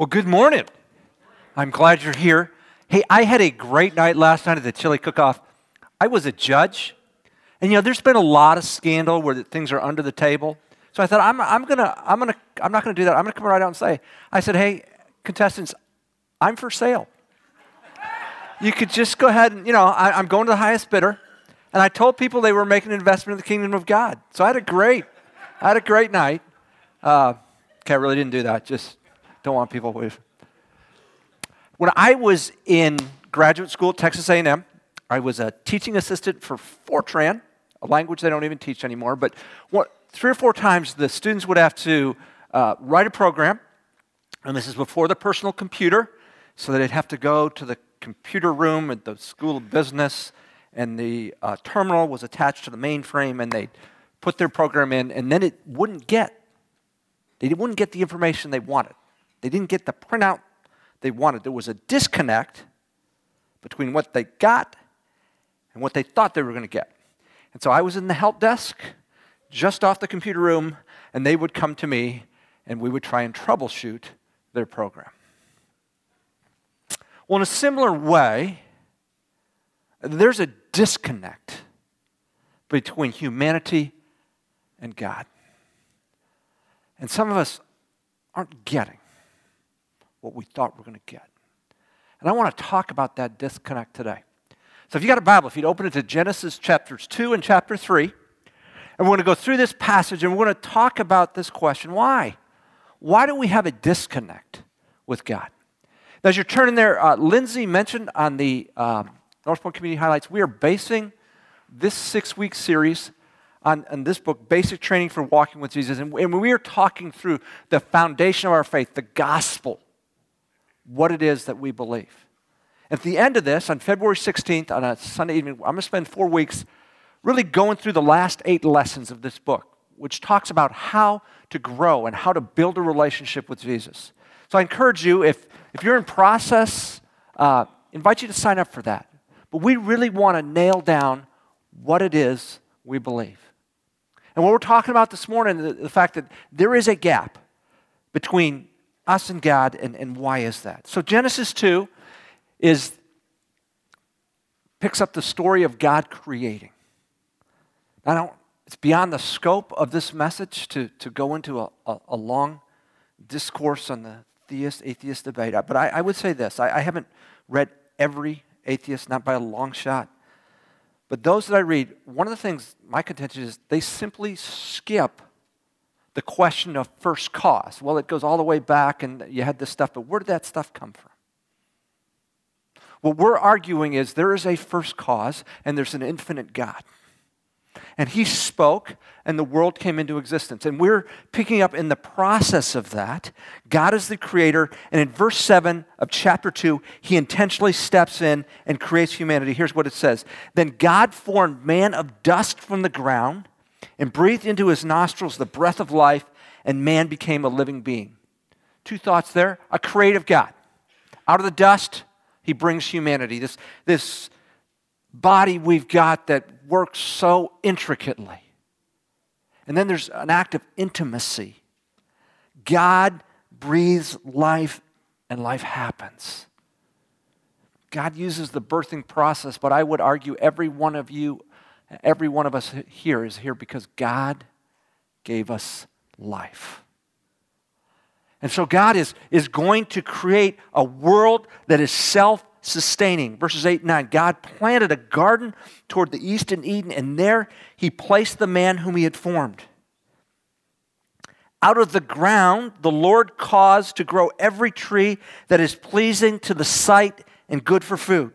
Well, good morning. I'm glad you're here. Hey, I had a great night last night at the chili cook off. I was a judge. And you know, there's been a lot of scandal where things are under the table. So I thought, I'm, I'm, gonna, I'm, gonna, I'm not going to do that. I'm going to come right out and say, I said, hey, contestants, I'm for sale. you could just go ahead and, you know, I, I'm going to the highest bidder. And I told people they were making an investment in the kingdom of God. So I had a great, I had a great night. Uh, okay, I really didn't do that. Just don't want people with. When I was in graduate school at Texas A&M, I was a teaching assistant for Fortran, a language they don't even teach anymore. But what, three or four times the students would have to uh, write a program, and this is before the personal computer, so they'd have to go to the computer room at the School of Business, and the uh, terminal was attached to the mainframe, and they'd put their program in, and then it wouldn't get, they wouldn't get the information they wanted. They didn't get the printout they wanted. There was a disconnect between what they got and what they thought they were going to get. And so I was in the help desk just off the computer room, and they would come to me and we would try and troubleshoot their program. Well, in a similar way, there's a disconnect between humanity and God. And some of us aren't getting what we thought we are going to get. And I want to talk about that disconnect today. So if you got a Bible, if you'd open it to Genesis chapters 2 and chapter 3, and we're going to go through this passage and we're going to talk about this question why? Why do we have a disconnect with God? Now, as you're turning there, uh, Lindsay mentioned on the um, Community Highlights, we are basing this six week series on, on, this book, Basic Training for Walking with Jesus. And, and we are talking through the foundation of our faith, the gospel, what it is that we believe. At the end of this, on February 16th, on a Sunday evening, I'm going to spend four weeks really going through the last eight lessons of this book, which talks about how to grow and how to build a relationship with Jesus. So I encourage you, if, if you're in process, uh, invite you to sign up for that. But we really want to nail down what it is we believe. And what we're talking about this morning, the, the fact that there is a gap between us and God, and, and why is that? So Genesis 2 is picks up the story of God creating. I don't, it's beyond the scope of this message to, to go into a, a, a long discourse on the theist atheist debate. But I, I would say this I, I haven't read every atheist, not by a long shot. But those that I read, one of the things, my contention is they simply skip the question of first cause. Well, it goes all the way back and you had this stuff, but where did that stuff come from? What we're arguing is there is a first cause and there's an infinite God. And he spoke, and the world came into existence. And we're picking up in the process of that. God is the creator. And in verse 7 of chapter 2, he intentionally steps in and creates humanity. Here's what it says Then God formed man of dust from the ground and breathed into his nostrils the breath of life, and man became a living being. Two thoughts there a creative God. Out of the dust, he brings humanity. This, this body we've got that works so intricately. And then there's an act of intimacy. God breathes life, and life happens. God uses the birthing process, but I would argue every one of you, every one of us here is here because God gave us life. And so God is, is going to create a world that is self sustaining. Verses 8 and 9 God planted a garden toward the east in Eden, and there he placed the man whom he had formed. Out of the ground, the Lord caused to grow every tree that is pleasing to the sight and good for food.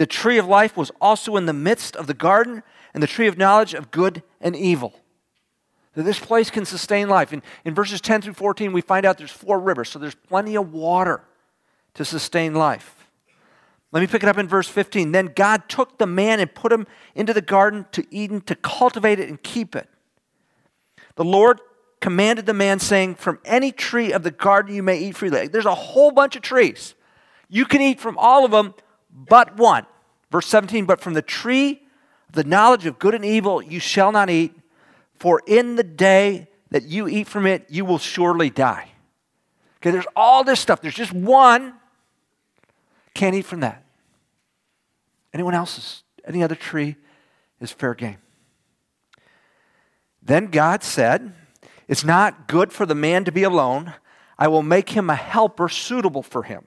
The tree of life was also in the midst of the garden, and the tree of knowledge of good and evil. So this place can sustain life. In, in verses 10 through 14, we find out there's four rivers, so there's plenty of water to sustain life. Let me pick it up in verse 15. Then God took the man and put him into the garden to Eden to cultivate it and keep it. The Lord commanded the man, saying, From any tree of the garden you may eat freely. There's a whole bunch of trees. You can eat from all of them but one. Verse 17, but from the tree the knowledge of good and evil you shall not eat, for in the day that you eat from it, you will surely die. Okay, there's all this stuff. There's just one. Can't eat from that. Anyone else's, any other tree is fair game. Then God said, It's not good for the man to be alone. I will make him a helper suitable for him.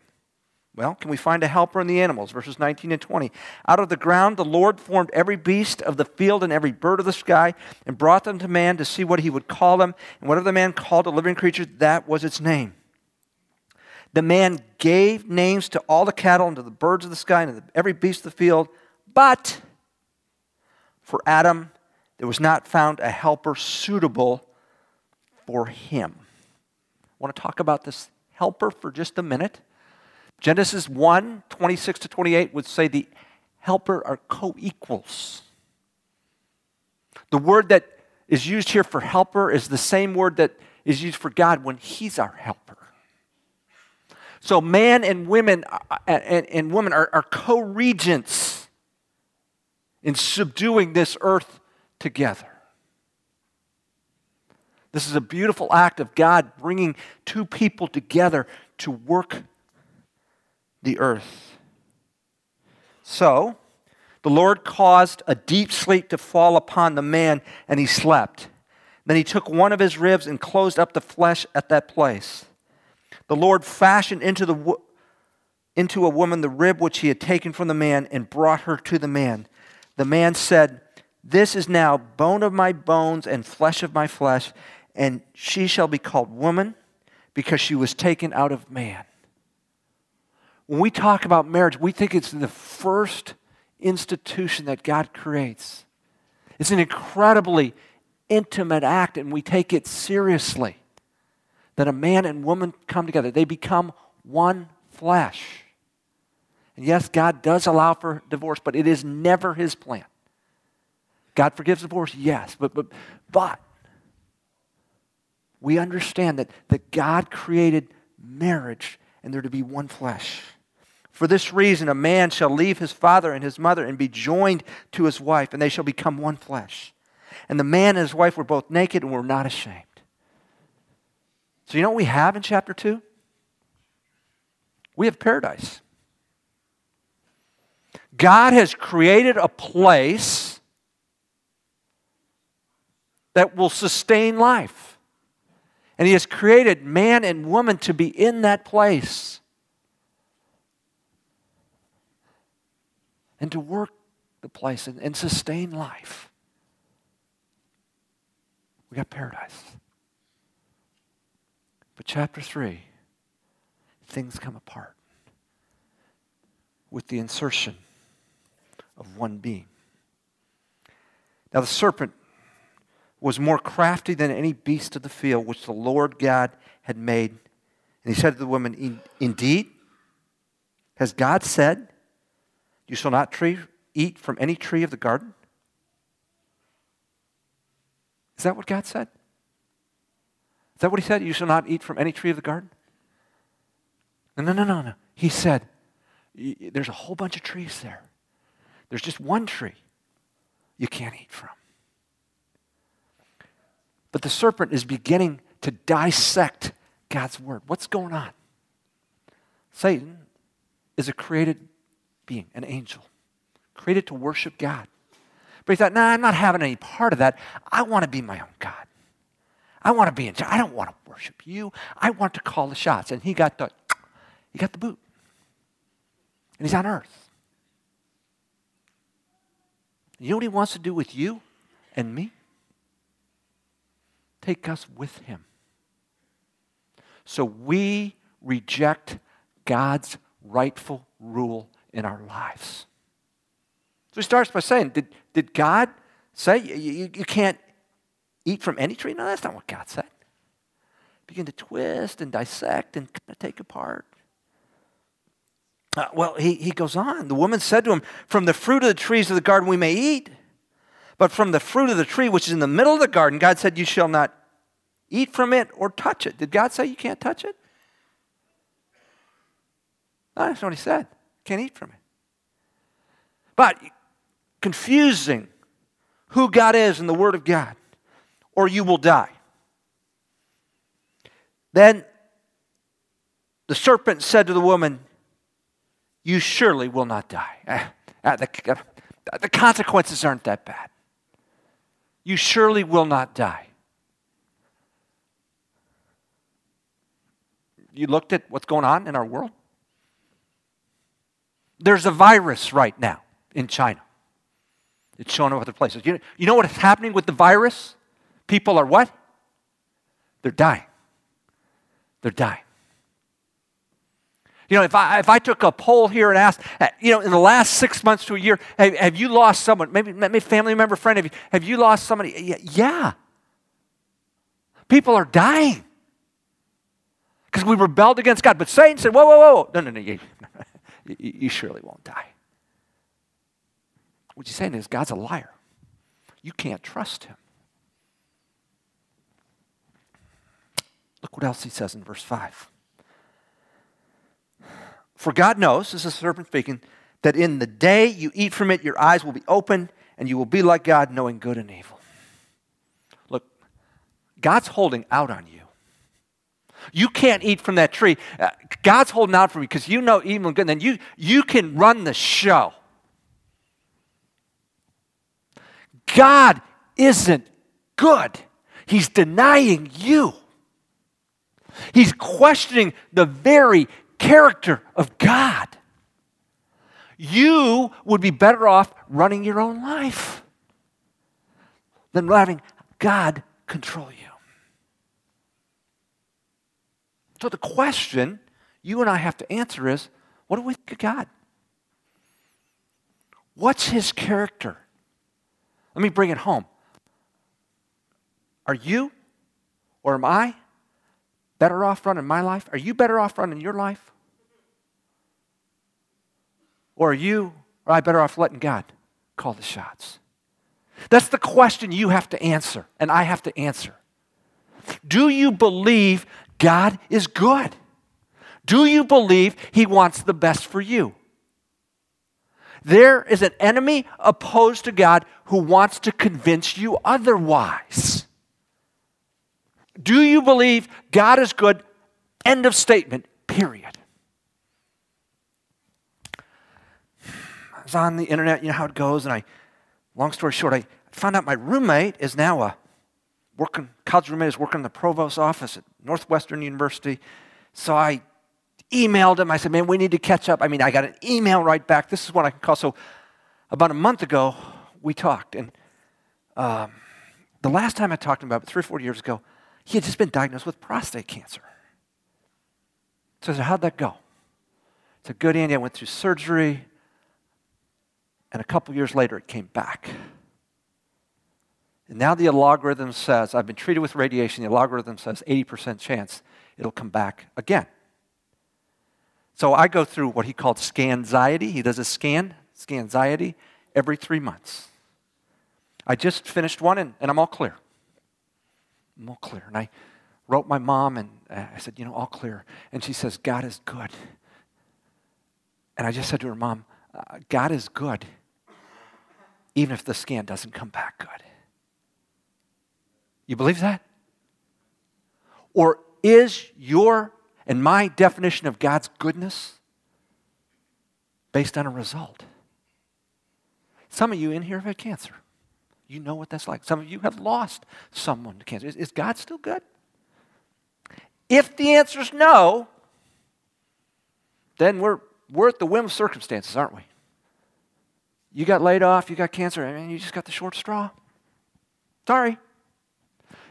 Well, can we find a helper in the animals? Verses 19 and 20. Out of the ground the Lord formed every beast of the field and every bird of the sky and brought them to man to see what he would call them. And whatever the man called a living creature, that was its name. The man gave names to all the cattle and to the birds of the sky and to every beast of the field. But for Adam, there was not found a helper suitable for him. I want to talk about this helper for just a minute. Genesis 1 26 to 28 would say the helper are co equals. The word that is used here for helper is the same word that is used for God when He's our helper. So, man and women uh, and, and women are, are co regents in subduing this earth together. This is a beautiful act of God bringing two people together to work the earth. So, the Lord caused a deep sleep to fall upon the man, and he slept. Then he took one of his ribs and closed up the flesh at that place. The Lord fashioned into, the, into a woman the rib which he had taken from the man and brought her to the man. The man said, This is now bone of my bones and flesh of my flesh, and she shall be called woman because she was taken out of man. When we talk about marriage, we think it's the first institution that God creates. It's an incredibly intimate act, and we take it seriously. That a man and woman come together, they become one flesh. And yes, God does allow for divorce, but it is never his plan. God forgives divorce, yes, but, but, but we understand that, that God created marriage and there to be one flesh. For this reason, a man shall leave his father and his mother and be joined to his wife, and they shall become one flesh. And the man and his wife were both naked and were not ashamed. So, you know what we have in chapter 2? We have paradise. God has created a place that will sustain life. And He has created man and woman to be in that place. And to work the place and, and sustain life. We got paradise. But chapter 3, things come apart with the insertion of one being. Now, the serpent was more crafty than any beast of the field which the Lord God had made. And he said to the woman, Indeed, has God said, you shall not tree, eat from any tree of the garden? Is that what God said? Is that what He said? You shall not eat from any tree of the garden? No, no, no, no, no. He said, there's a whole bunch of trees there. There's just one tree you can't eat from. But the serpent is beginning to dissect God's word. What's going on? Satan is a created being, an angel, created to worship God. But he thought, nah, I'm not having any part of that. I want to be my own God. I want to be in charge. I don't want to worship you. I want to call the shots. And he got the, he got the boot. And he's on earth. You know what he wants to do with you and me? Take us with him. So we reject God's rightful rule in our lives. So he starts by saying, Did, did God say you, you, you can't eat from any tree? No, that's not what God said. Begin to twist and dissect and kind of take apart. Uh, well, he, he goes on. The woman said to him, From the fruit of the trees of the garden we may eat, but from the fruit of the tree which is in the middle of the garden, God said, You shall not eat from it or touch it. Did God say you can't touch it? No, that's what he said. Can't eat from it. But confusing who God is in the Word of God, or you will die. Then the serpent said to the woman, You surely will not die. The, the consequences aren't that bad. You surely will not die. You looked at what's going on in our world? There's a virus right now in China. It's showing up other places. You, you know what is happening with the virus? People are what? They're dying. They're dying. You know, if I, if I took a poll here and asked, uh, you know, in the last six months to a year, have, have you lost someone, maybe, maybe family member, friend, have you, have you lost somebody? Yeah. People are dying because we rebelled against God. But Satan said, whoa, whoa, whoa. No, no, no. You, surely won't die. What he's saying is God's a liar. You can't trust him. Look what else he says in verse 5. For God knows, this is the serpent speaking, that in the day you eat from it, your eyes will be open and you will be like God, knowing good and evil. Look, God's holding out on you. You can't eat from that tree. Uh, God's holding out for you because you know evil and good. And then you, you can run the show. God isn't good. He's denying you. He's questioning the very character of God. You would be better off running your own life than letting God control you. So the question you and I have to answer is what do we think of God? What's his character? Let me bring it home. Are you or am I better off running my life? Are you better off running your life? Or are you or I better off letting God call the shots? That's the question you have to answer, and I have to answer. Do you believe God is good? Do you believe He wants the best for you? There is an enemy opposed to God who wants to convince you otherwise. Do you believe God is good? End of statement, period. I was on the internet, you know how it goes, and I, long story short, I found out my roommate is now a working, college roommate is working in the provost's office at Northwestern University. So I emailed him. I said, man, we need to catch up. I mean, I got an email right back. This is what I can call. So about a month ago, we talked. And um, the last time I talked to him about it, three or four years ago, he had just been diagnosed with prostate cancer. So I said, how'd that go? It's a good, Andy. I went through surgery. And a couple years later, it came back. And now the algorithm says, I've been treated with radiation. The algorithm says 80% chance it'll come back again. So I go through what he called scanxiety. He does a scan, scanxiety, every three months. I just finished one and, and I'm all clear. I'm all clear. And I wrote my mom and I said, you know, all clear. And she says, God is good. And I just said to her, Mom, uh, God is good, even if the scan doesn't come back good. You believe that? Or is your and my definition of God's goodness based on a result. Some of you in here have had cancer. You know what that's like. Some of you have lost someone to cancer. Is, is God still good? If the answer is no, then we're, we're at the whim of circumstances, aren't we? You got laid off, you got cancer, I mean, you just got the short straw. Sorry.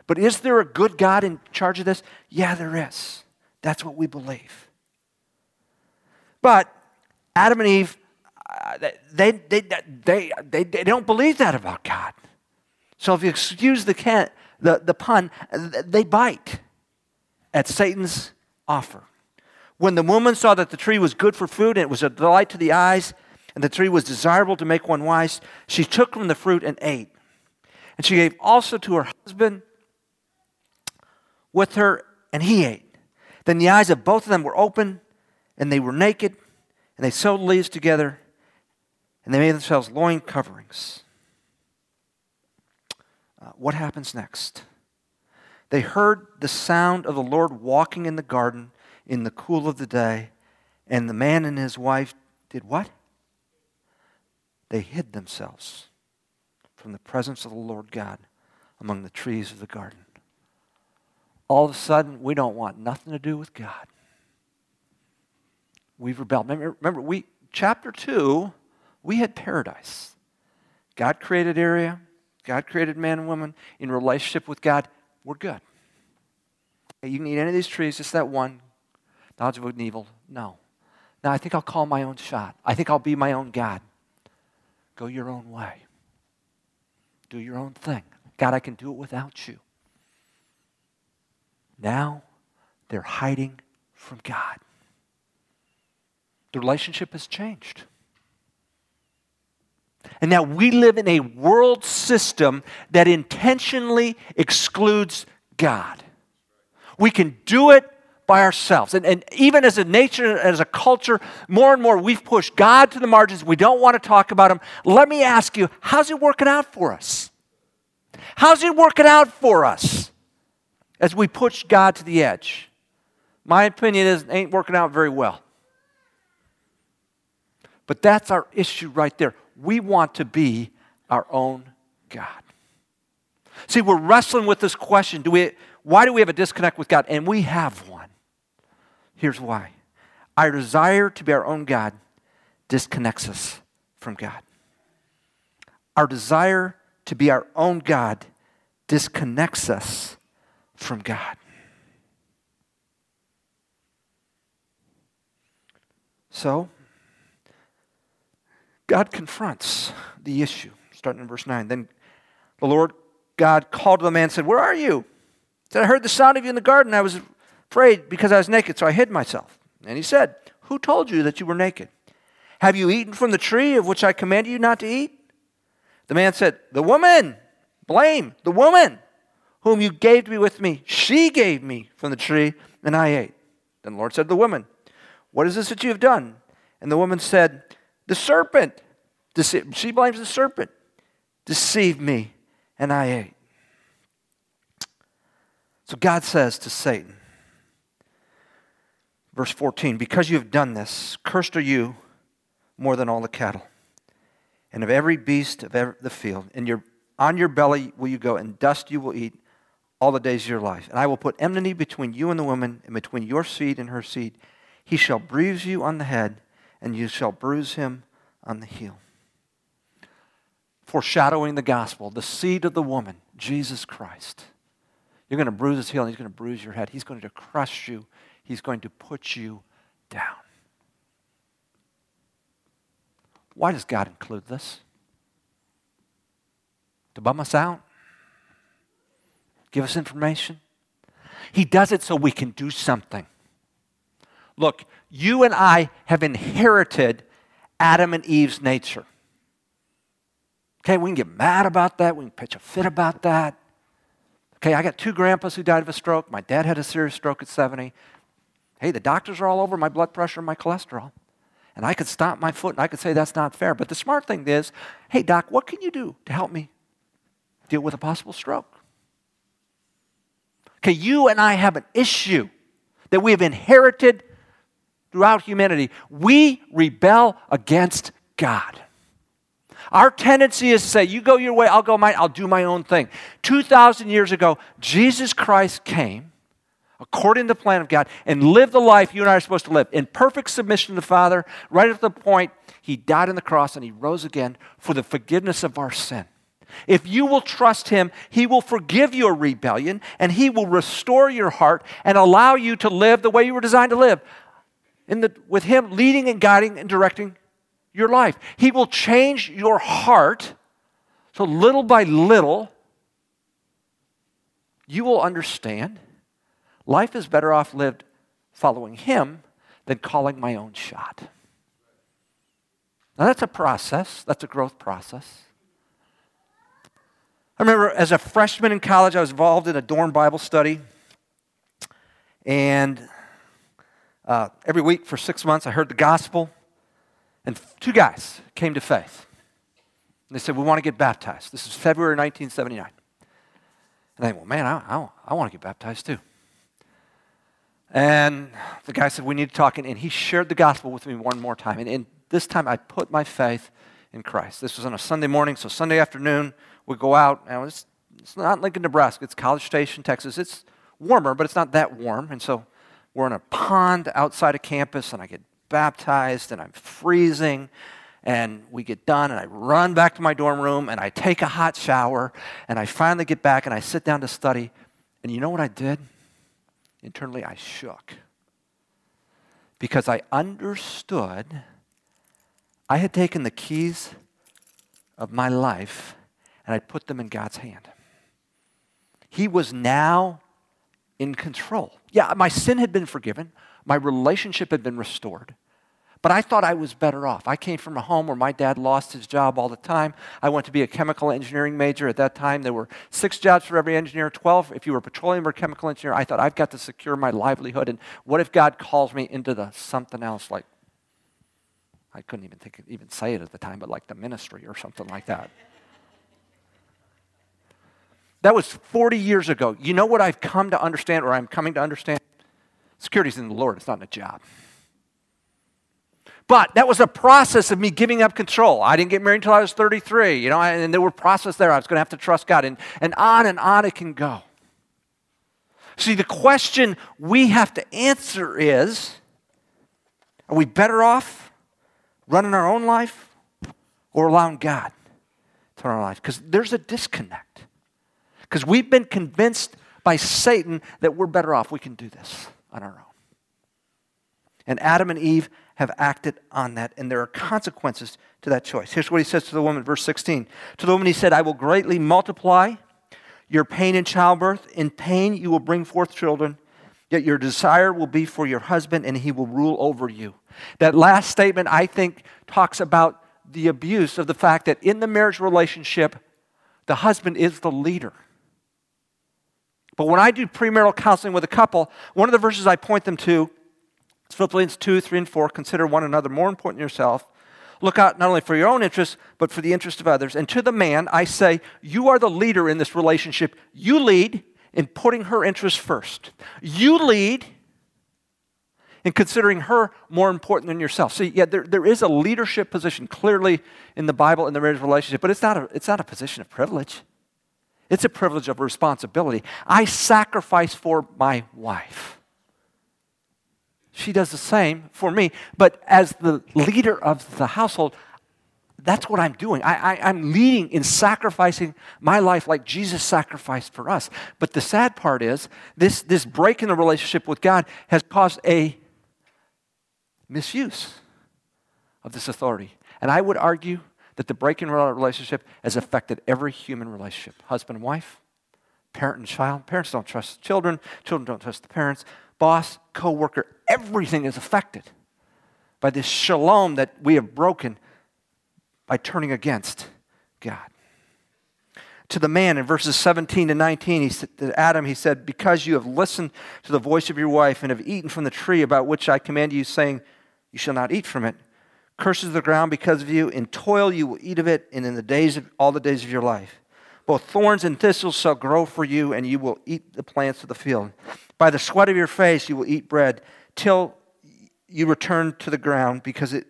But is there a good God in charge of this? Yeah, there is. That's what we believe. But Adam and Eve, uh, they, they, they, they, they don't believe that about God. So if you excuse the, can, the, the pun, they bite at Satan's offer. When the woman saw that the tree was good for food and it was a delight to the eyes, and the tree was desirable to make one wise, she took from the fruit and ate. And she gave also to her husband with her, and he ate. Then the eyes of both of them were open, and they were naked, and they sewed leaves together, and they made themselves loin coverings. Uh, what happens next? They heard the sound of the Lord walking in the garden in the cool of the day. And the man and his wife did what? They hid themselves from the presence of the Lord God among the trees of the garden. All of a sudden, we don't want nothing to do with God. We've rebelled. Remember, remember we, chapter 2, we had paradise. God created area, God created man and woman in relationship with God. We're good. You can eat any of these trees, just that one. Knowledge of good and evil. No. Now I think I'll call my own shot. I think I'll be my own God. Go your own way. Do your own thing. God, I can do it without you. Now they're hiding from God. The relationship has changed. And now we live in a world system that intentionally excludes God. We can do it by ourselves. And, and even as a nature, as a culture, more and more we've pushed God to the margins. We don't want to talk about Him. Let me ask you, how's it working out for us? How's it working out for us as we push God to the edge? My opinion is ain't working out very well. But that's our issue right there. We want to be our own God. See, we're wrestling with this question do we, why do we have a disconnect with God? And we have one. Here's why our desire to be our own God disconnects us from God. Our desire to be our own God disconnects us from God. So, God confronts the issue, starting in verse 9. Then the Lord God called to the man and said, Where are you? He said, I heard the sound of you in the garden. I was afraid because I was naked, so I hid myself. And he said, Who told you that you were naked? Have you eaten from the tree of which I commanded you not to eat? The man said, The woman, blame the woman whom you gave to be with me. She gave me from the tree, and I ate. Then the Lord said to the woman, What is this that you have done? And the woman said, The serpent. She blames the serpent. Deceived me, and I ate. So God says to Satan, verse 14, Because you have done this, cursed are you more than all the cattle and of every beast of the field. And your, on your belly will you go, and dust you will eat all the days of your life. And I will put enmity between you and the woman, and between your seed and her seed. He shall bruise you on the head, and you shall bruise him on the heel. Foreshadowing the gospel, the seed of the woman, Jesus Christ. You're going to bruise his heel, and he's going to bruise your head. He's going to crush you, he's going to put you down. Why does God include this? To bum us out? Give us information? He does it so we can do something. Look, you and I have inherited Adam and Eve's nature. Okay, we can get mad about that. We can pitch a fit about that. Okay, I got two grandpas who died of a stroke. My dad had a serious stroke at 70. Hey, the doctors are all over my blood pressure and my cholesterol. And I could stomp my foot and I could say that's not fair. But the smart thing is, hey, doc, what can you do to help me deal with a possible stroke? Okay, you and I have an issue that we have inherited throughout humanity. We rebel against God. Our tendency is to say, You go your way, I'll go mine, I'll do my own thing. 2,000 years ago, Jesus Christ came according to the plan of God, and lived the life you and I are supposed to live in perfect submission to the Father, right at the point He died on the cross and He rose again for the forgiveness of our sin. If you will trust Him, He will forgive your rebellion and He will restore your heart and allow you to live the way you were designed to live. In the, with Him leading and guiding and directing your life, He will change your heart so little by little you will understand Life is better off lived following Him than calling my own shot. Now, that's a process, that's a growth process. I remember as a freshman in college, I was involved in a dorm Bible study. And uh, every week for six months, I heard the gospel. And two guys came to faith. And they said, We want to get baptized. This is February 1979. And I went, Well, man, I, I, I want to get baptized too. And the guy said, We need to talk. And he shared the gospel with me one more time. And, and this time I put my faith in Christ. This was on a Sunday morning, so Sunday afternoon we go out. Now it's, it's not Lincoln, Nebraska. It's College Station, Texas. It's warmer, but it's not that warm. And so we're in a pond outside of campus, and I get baptized, and I'm freezing. And we get done, and I run back to my dorm room, and I take a hot shower, and I finally get back, and I sit down to study. And you know what I did? Internally, I shook. Because I understood I had taken the keys of my life and I put them in God's hand. He was now in control. Yeah, my sin had been forgiven, my relationship had been restored. But I thought I was better off. I came from a home where my dad lost his job all the time. I went to be a chemical engineering major. At that time, there were six jobs for every engineer, 12 if you were a petroleum or chemical engineer. I thought, I've got to secure my livelihood. And what if God calls me into the something else like, I couldn't even think, even say it at the time, but like the ministry or something like that. That was 40 years ago. You know what I've come to understand, or I'm coming to understand? Security's in the Lord, it's not in a job. But that was a process of me giving up control. I didn't get married until I was 33, you know, and there were processes there. I was going to have to trust God, and, and on and on it can go. See, the question we have to answer is are we better off running our own life or allowing God to run our life? Because there's a disconnect. Because we've been convinced by Satan that we're better off. We can do this on our own. And Adam and Eve have acted on that, and there are consequences to that choice. Here's what he says to the woman, verse 16. To the woman, he said, I will greatly multiply your pain in childbirth. In pain, you will bring forth children, yet your desire will be for your husband, and he will rule over you. That last statement, I think, talks about the abuse of the fact that in the marriage relationship, the husband is the leader. But when I do premarital counseling with a couple, one of the verses I point them to is Philippians 2, 3, and 4. Consider one another more important than yourself. Look out not only for your own interests, but for the interest of others. And to the man, I say, you are the leader in this relationship. You lead in putting her interests first. You lead in considering her more important than yourself. See, yeah, there, there is a leadership position clearly in the Bible in the marriage relationship, but it's not a, it's not a position of privilege. It's a privilege of responsibility. I sacrifice for my wife. She does the same for me. But as the leader of the household, that's what I'm doing. I, am leading in sacrificing my life like Jesus sacrificed for us. But the sad part is, this, this break in the relationship with God has caused a misuse of this authority. And I would argue that the break in relationship has affected every human relationship husband and wife, parent and child. Parents don't trust children, children don't trust the parents, boss, co worker. Everything is affected by this shalom that we have broken by turning against God. To the man in verses 17 to 19, he said, to Adam, he said, Because you have listened to the voice of your wife and have eaten from the tree about which I command you, saying, You shall not eat from it curses the ground because of you. In toil you will eat of it, and in the days of all the days of your life. Both thorns and thistles shall grow for you, and you will eat the plants of the field. By the sweat of your face you will eat bread, till you return to the ground, because it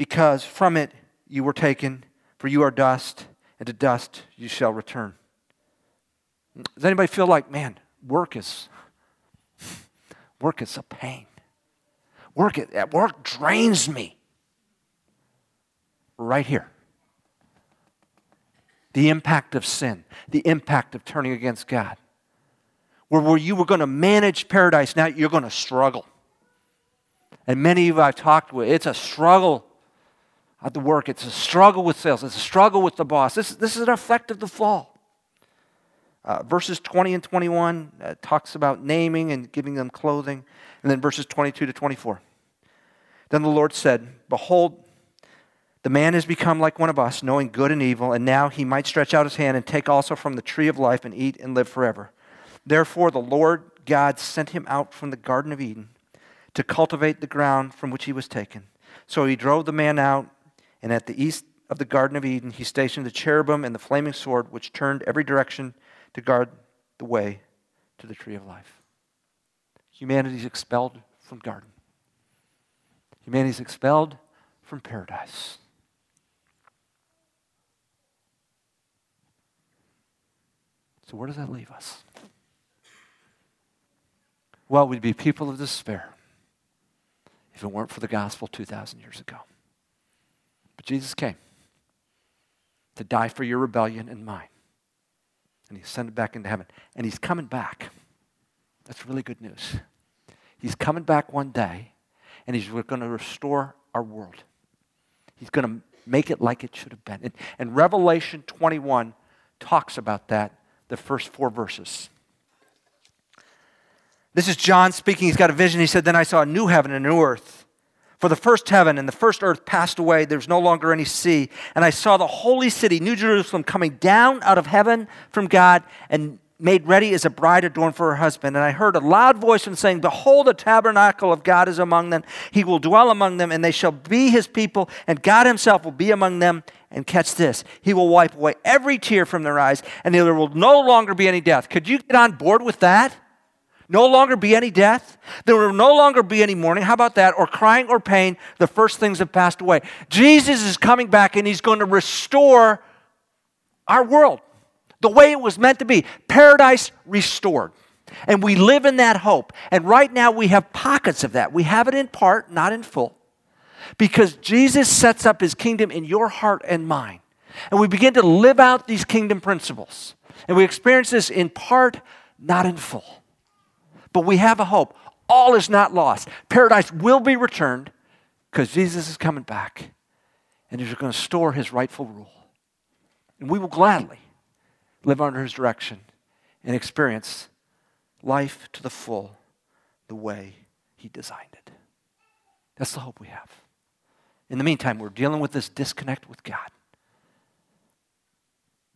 because from it you were taken, for you are dust, and to dust you shall return. Does anybody feel like, man, work is work is a pain? Work, at work drains me right here. The impact of sin, the impact of turning against God. Where, where you were going to manage paradise, now you're going to struggle. And many of you I've talked with, it's a struggle at the work, it's a struggle with sales, it's a struggle with the boss. This, this is an effect of the fall. Uh, verses 20 and 21 uh, talks about naming and giving them clothing. And then verses 22 to 24. Then the Lord said, Behold, the man has become like one of us, knowing good and evil, and now he might stretch out his hand and take also from the tree of life and eat and live forever. Therefore, the Lord God sent him out from the Garden of Eden to cultivate the ground from which he was taken. So he drove the man out, and at the east of the Garden of Eden, he stationed the cherubim and the flaming sword, which turned every direction to guard the way to the tree of life. humanity's expelled from garden. Humanity's expelled from paradise. So, where does that leave us? Well, we'd be people of despair if it weren't for the gospel 2,000 years ago. Jesus came to die for your rebellion and mine. And he sent ascended back into heaven. And he's coming back. That's really good news. He's coming back one day, and he's going to restore our world. He's going to make it like it should have been. And, and Revelation 21 talks about that, the first four verses. This is John speaking. He's got a vision. He said, Then I saw a new heaven and a new earth. For the first heaven and the first earth passed away. There's no longer any sea. And I saw the holy city, New Jerusalem, coming down out of heaven from God and made ready as a bride adorned for her husband. And I heard a loud voice from saying, Behold, the tabernacle of God is among them. He will dwell among them, and they shall be his people, and God himself will be among them. And catch this, he will wipe away every tear from their eyes, and there will no longer be any death. Could you get on board with that? No longer be any death. There will no longer be any mourning. How about that? Or crying or pain. The first things have passed away. Jesus is coming back and he's going to restore our world the way it was meant to be. Paradise restored. And we live in that hope. And right now we have pockets of that. We have it in part, not in full. Because Jesus sets up his kingdom in your heart and mind. And we begin to live out these kingdom principles. And we experience this in part, not in full. But we have a hope. All is not lost. Paradise will be returned because Jesus is coming back and he's going to store his rightful rule. And we will gladly live under his direction and experience life to the full the way he designed it. That's the hope we have. In the meantime, we're dealing with this disconnect with God.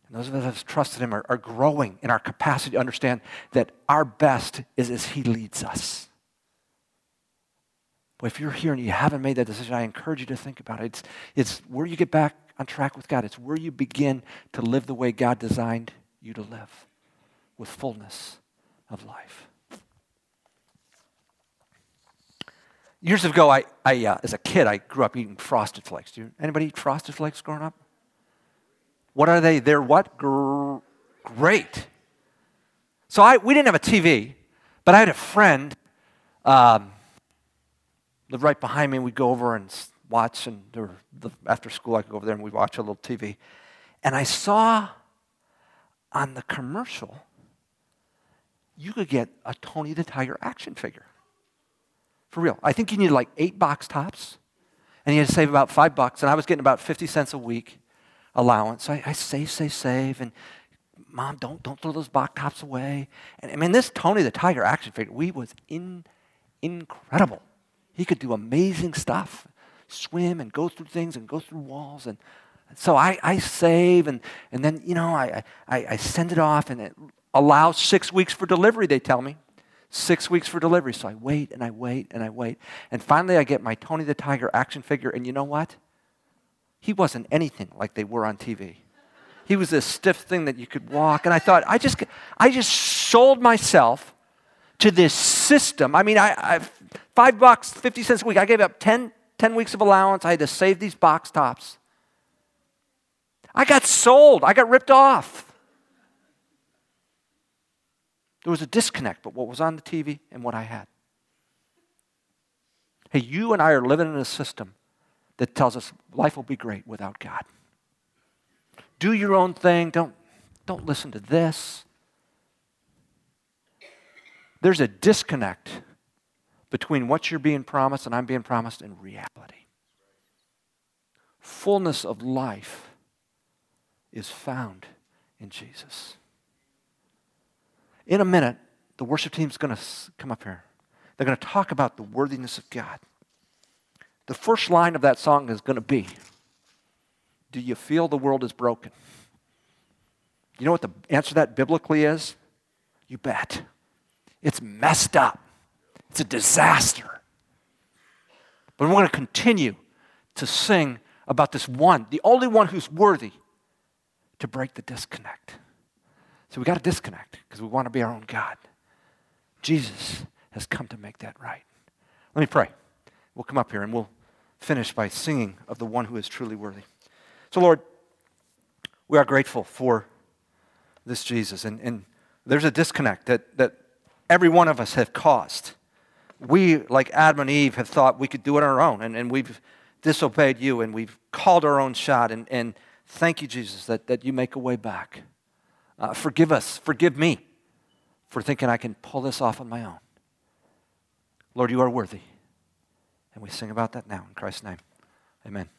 And those of us that have trusted Him are, are growing in our capacity to understand that our best is as He leads us. But if you're here and you haven't made that decision, I encourage you to think about it. It's, it's where you get back on track with God, it's where you begin to live the way God designed you to live with fullness of life. Years ago, I, I uh, as a kid, I grew up eating Frosted Flakes. Do you, anybody eat Frosted Flakes growing up? What are they? They're what? great. So I, we didn't have a TV, but I had a friend um, lived right behind me. We'd go over and watch, and the, after school, I could go over there and we'd watch a little TV. And I saw on the commercial, you could get a Tony the Tiger action figure. For real. I think you need like eight box tops, and you had to save about five bucks, and I was getting about 50 cents a week allowance. I, I save, save, save, and mom, don't don't throw those box tops away. And I mean, this Tony the Tiger action figure, we was in incredible. He could do amazing stuff, swim and go through things and go through walls. And so I, I save, and and then you know I, I I send it off, and it allows six weeks for delivery. They tell me. Six weeks for delivery. So I wait and I wait and I wait. And finally, I get my Tony the Tiger action figure. And you know what? He wasn't anything like they were on TV. He was this stiff thing that you could walk. And I thought, I just, I just sold myself to this system. I mean, I, I five bucks, 50 cents a week. I gave up 10, 10 weeks of allowance. I had to save these box tops. I got sold. I got ripped off. There was a disconnect, but what was on the TV and what I had. Hey, you and I are living in a system that tells us life will be great without God. Do your own thing. Don't, don't listen to this. There's a disconnect between what you're being promised and I'm being promised and reality. Fullness of life is found in Jesus. In a minute, the worship team's going to come up here. They're going to talk about the worthiness of God the first line of that song is going to be Do you feel the world is broken? You know what the answer to that biblically is? You bet. It's messed up, it's a disaster. But we're going to continue to sing about this one, the only one who's worthy to break the disconnect. So we got to disconnect because we want to be our own God. Jesus has come to make that right. Let me pray. We'll come up here and we'll finish by singing of the one who is truly worthy. So, Lord, we are grateful for this Jesus. And, and there's a disconnect that, that every one of us have caused. We, like Adam and Eve, have thought we could do it on our own, and, and we've disobeyed you, and we've called our own shot. And, and thank you, Jesus, that, that you make a way back. Uh, forgive us, forgive me for thinking I can pull this off on my own. Lord, you are worthy. And we sing about that now in Christ's name. Amen.